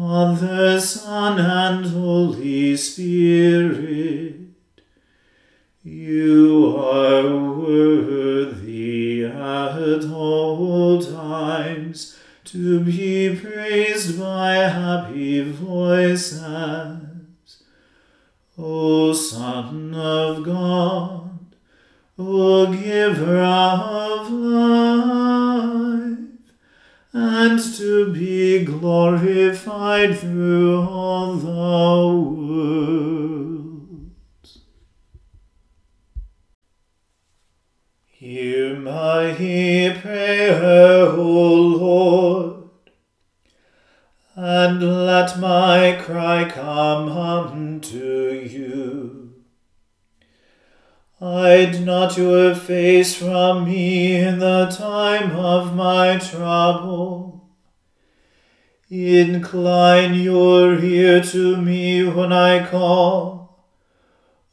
Father, Son, and Holy Spirit. You are worthy at all times to be Incline your ear to me when I call.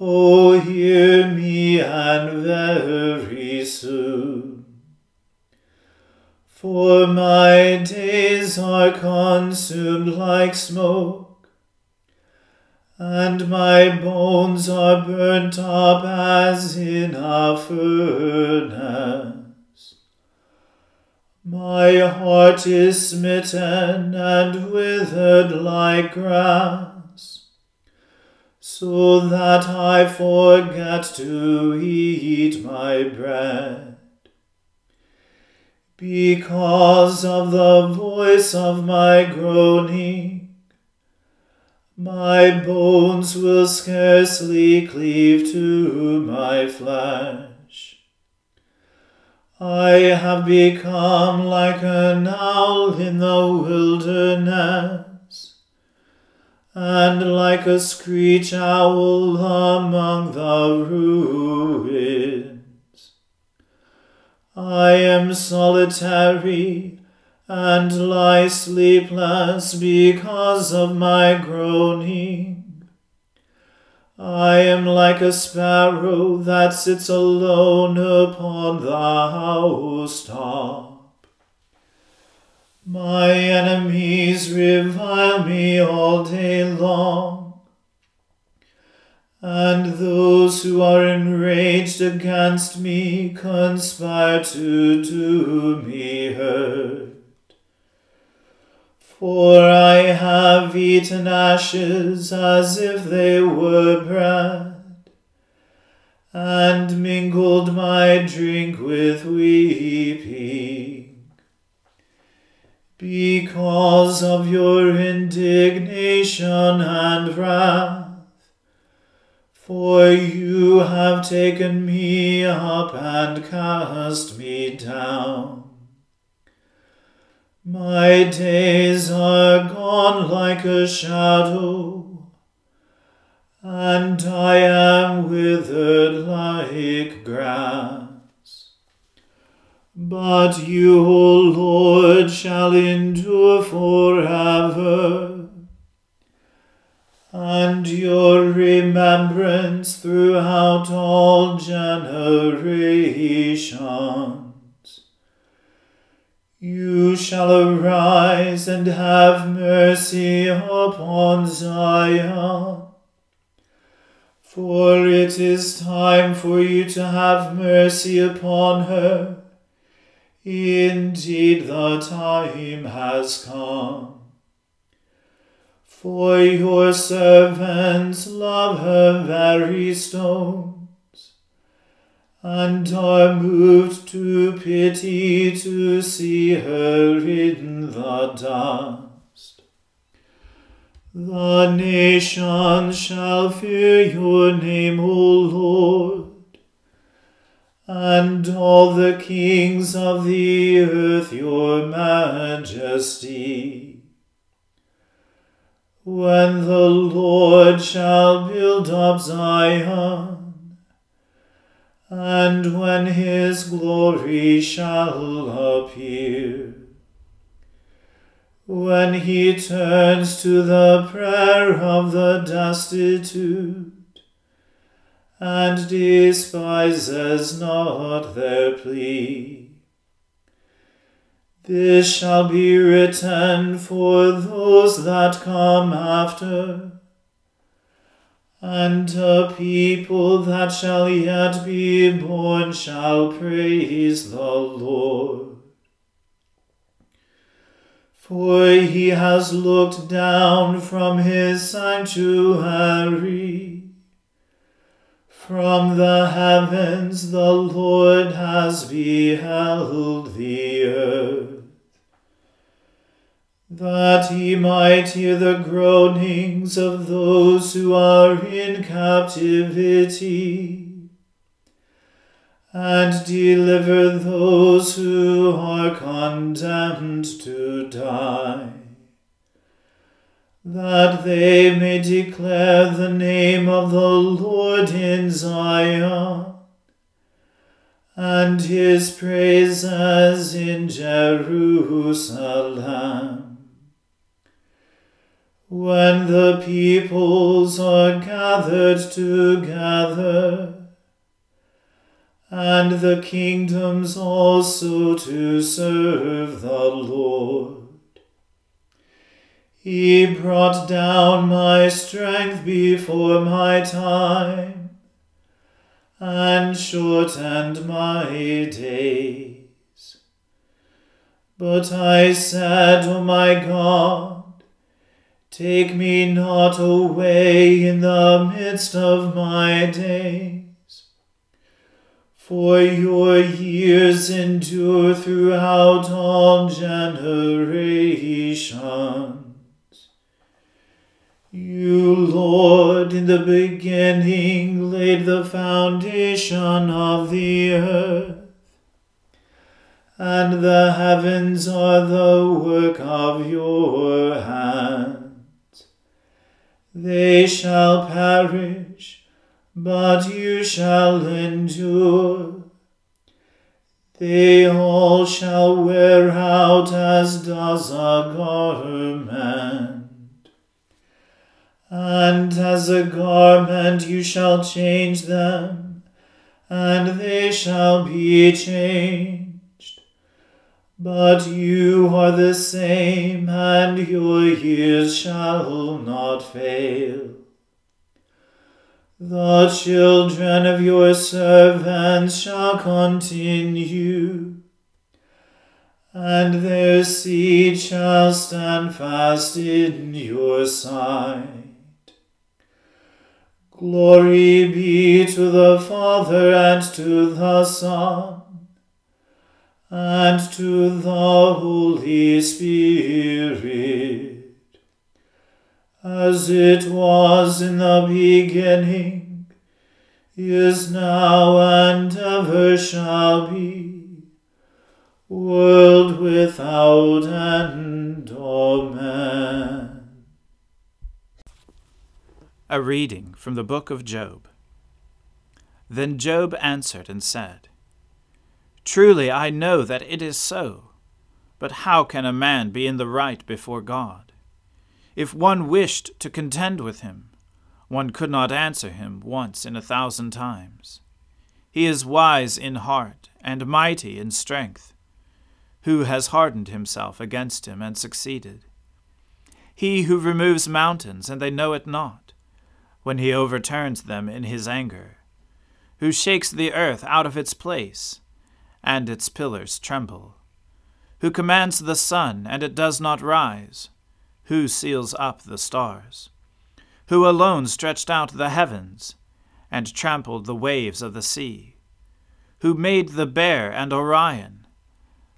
O hear me and very soon. For my days are consumed like smoke, and my bones are burnt up as in a furnace. My heart is smitten and withered like grass. so that I forget to eat my bread. Because of the voice of my groaning, my bones will scarcely cleave to my flesh. I have become like an owl in the wilderness and like a screech owl among the ruins. I am solitary and lie sleepless because of my groaning. I am like a sparrow that sits alone upon the housetop. My enemies revile me all day long, and those who are enraged against me conspire to do me hurt. For I have eaten ashes as if they were bread, and mingled my drink with weeping because of your indignation and wrath. For you have taken me up and cast me down. My days are gone like a shadow, and I am withered like grass. But you, O Lord, shall endure forever, and your remembrance throughout all generations. You shall arise and have mercy upon Zion. For it is time for you to have mercy upon her Indeed, the time has come. For your servants love her very stones, and are moved to pity to see her in the dust. The nations shall fear your name, O Lord and all the kings of the earth your majesty. When the Lord shall build up Zion, and when his glory shall appear, when he turns to the prayer of the destitute, and despises not their plea. This shall be written for those that come after, and a people that shall yet be born shall praise the Lord. For he has looked down from his sanctuary from the heavens the Lord has beheld the earth, that he might hear the groanings of those who are in captivity, and deliver those who are condemned to die that they may declare the name of the Lord in Zion, and his praises in Jerusalem. When the peoples are gathered together, and the kingdoms also to serve the Lord. He brought down my strength before my time, and shortened my days. But I said, O my God, Take me not away in the midst of my days. For your years endure throughout all generations. You, Lord, in the beginning laid the foundation of the earth and the heavens are the work of your hands. They shall perish, but you shall endure. They all shall wear out as does a garment. And as a garment you shall change them, and they shall be changed. But you are the same, and your years shall not fail. The children of your servants shall continue, and their seed shall stand fast in your sight. Glory be to the Father and to the Son and to the Holy Spirit, as it was in the beginning, is now, and ever shall be, world without end. Amen. A reading from the book of Job. Then Job answered and said, Truly I know that it is so. But how can a man be in the right before God? If one wished to contend with him, one could not answer him once in a thousand times. He is wise in heart and mighty in strength. Who has hardened himself against him and succeeded? He who removes mountains and they know it not, when he overturns them in his anger, who shakes the earth out of its place and its pillars tremble. Who commands the sun, and it does not rise? Who seals up the stars? Who alone stretched out the heavens, and trampled the waves of the sea? Who made the bear and Orion,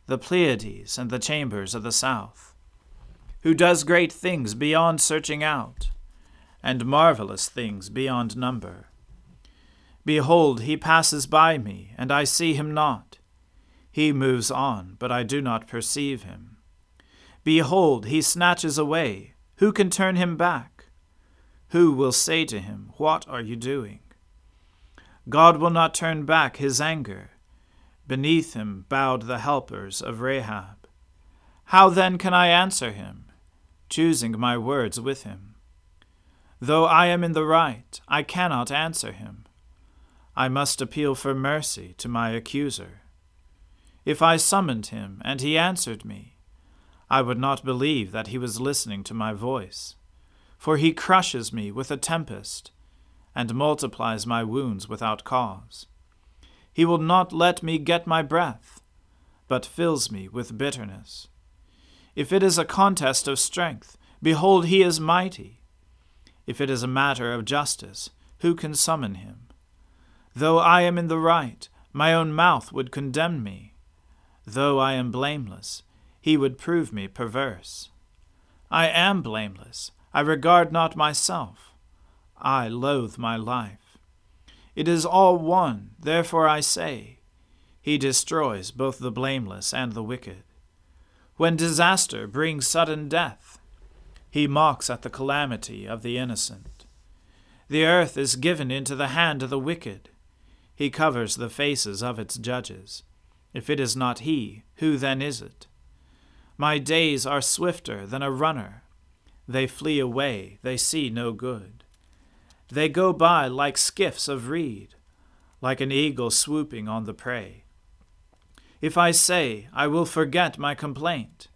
the Pleiades and the chambers of the south? Who does great things beyond searching out, and marvelous things beyond number? Behold, he passes by me, and I see him not. He moves on, but I do not perceive him. Behold, he snatches away. Who can turn him back? Who will say to him, What are you doing? God will not turn back his anger. Beneath him bowed the helpers of Rahab. How then can I answer him, choosing my words with him? Though I am in the right, I cannot answer him. I must appeal for mercy to my accuser. If I summoned him, and he answered me, I would not believe that he was listening to my voice. For he crushes me with a tempest, and multiplies my wounds without cause. He will not let me get my breath, but fills me with bitterness. If it is a contest of strength, behold, he is mighty. If it is a matter of justice, who can summon him? Though I am in the right, my own mouth would condemn me. Though I am blameless, he would prove me perverse. I am blameless. I regard not myself. I loathe my life. It is all one, therefore I say, He destroys both the blameless and the wicked. When disaster brings sudden death, He mocks at the calamity of the innocent. The earth is given into the hand of the wicked. He covers the faces of its judges. If it is not he, who then is it? My days are swifter than a runner. They flee away, they see no good. They go by like skiffs of reed, like an eagle swooping on the prey. If I say, I will forget my complaint,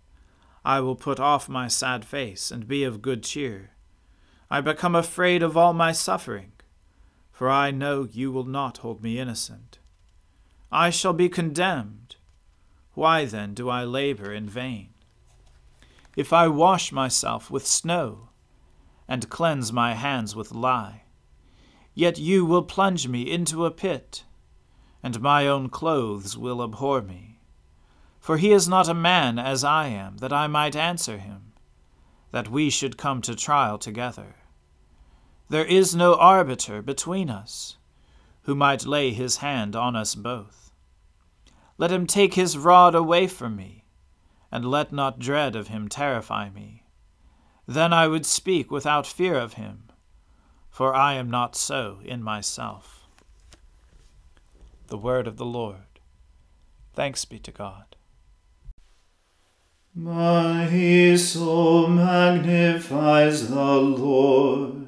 I will put off my sad face and be of good cheer. I become afraid of all my suffering, for I know you will not hold me innocent. I shall be condemned. Why then do I labor in vain? If I wash myself with snow, and cleanse my hands with lye. Yet you will plunge me into a pit, and my own clothes will abhor me. For he is not a man as I am, that I might answer him, that we should come to trial together. There is no arbiter between us, who might lay his hand on us both. Let him take his rod away from me, and let not dread of him terrify me. Then I would speak without fear of him, for I am not so in myself. The word of the Lord. Thanks be to God. My soul magnifies the Lord,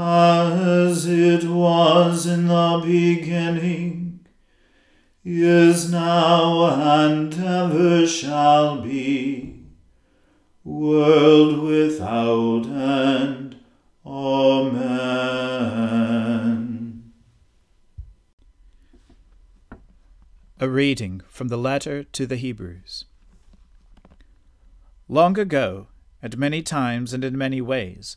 as it was in the beginning is now and ever shall be, world without end. Amen. A reading from the letter to the Hebrews. Long ago, at many times and in many ways,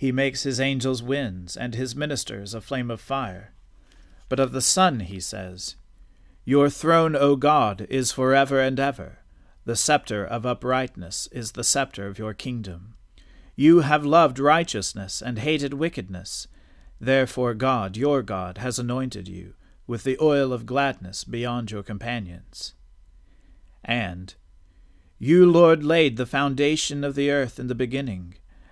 He makes his angels winds, and his ministers a flame of fire. But of the Son, he says, your throne, O God, is forever and ever. The scepter of uprightness is the scepter of your kingdom. You have loved righteousness and hated wickedness. Therefore God, your God, has anointed you with the oil of gladness beyond your companions. And, You, Lord, laid the foundation of the earth in the beginning,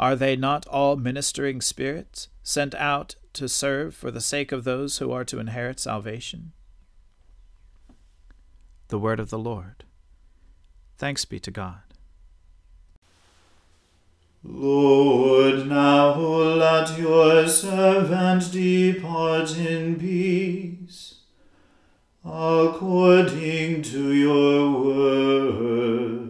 Are they not all ministering spirits, sent out to serve for the sake of those who are to inherit salvation? The word of the Lord. Thanks be to God. Lord, now let your servant depart in peace, according to your word.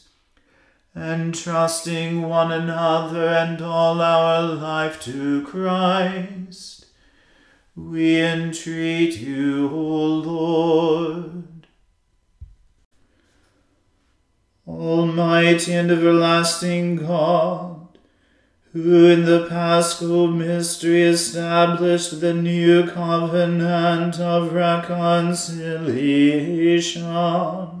entrusting one another and all our life to Christ, we entreat you, O Lord. Almighty and everlasting God, who in the paschal mystery established the new covenant of reconciliation.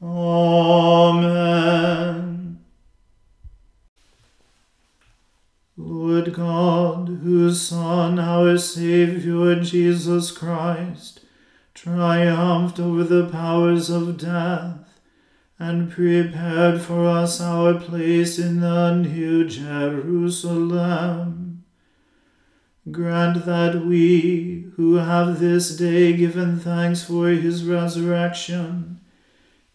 Amen. Lord God, whose Son, our Saviour Jesus Christ, triumphed over the powers of death, and prepared for us our place in the New Jerusalem. Grant that we, who have this day given thanks for his resurrection,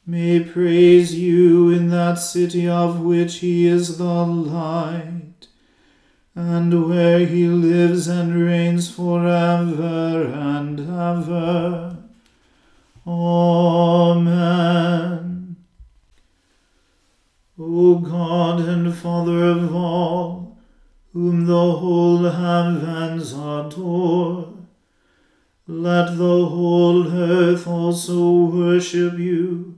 may praise you in that city of which he is the light, and where he lives and reigns forever and ever. Amen. O God and Father of all, whom the whole heavens adore, let the whole earth also worship you.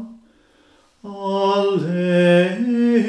Alleluia.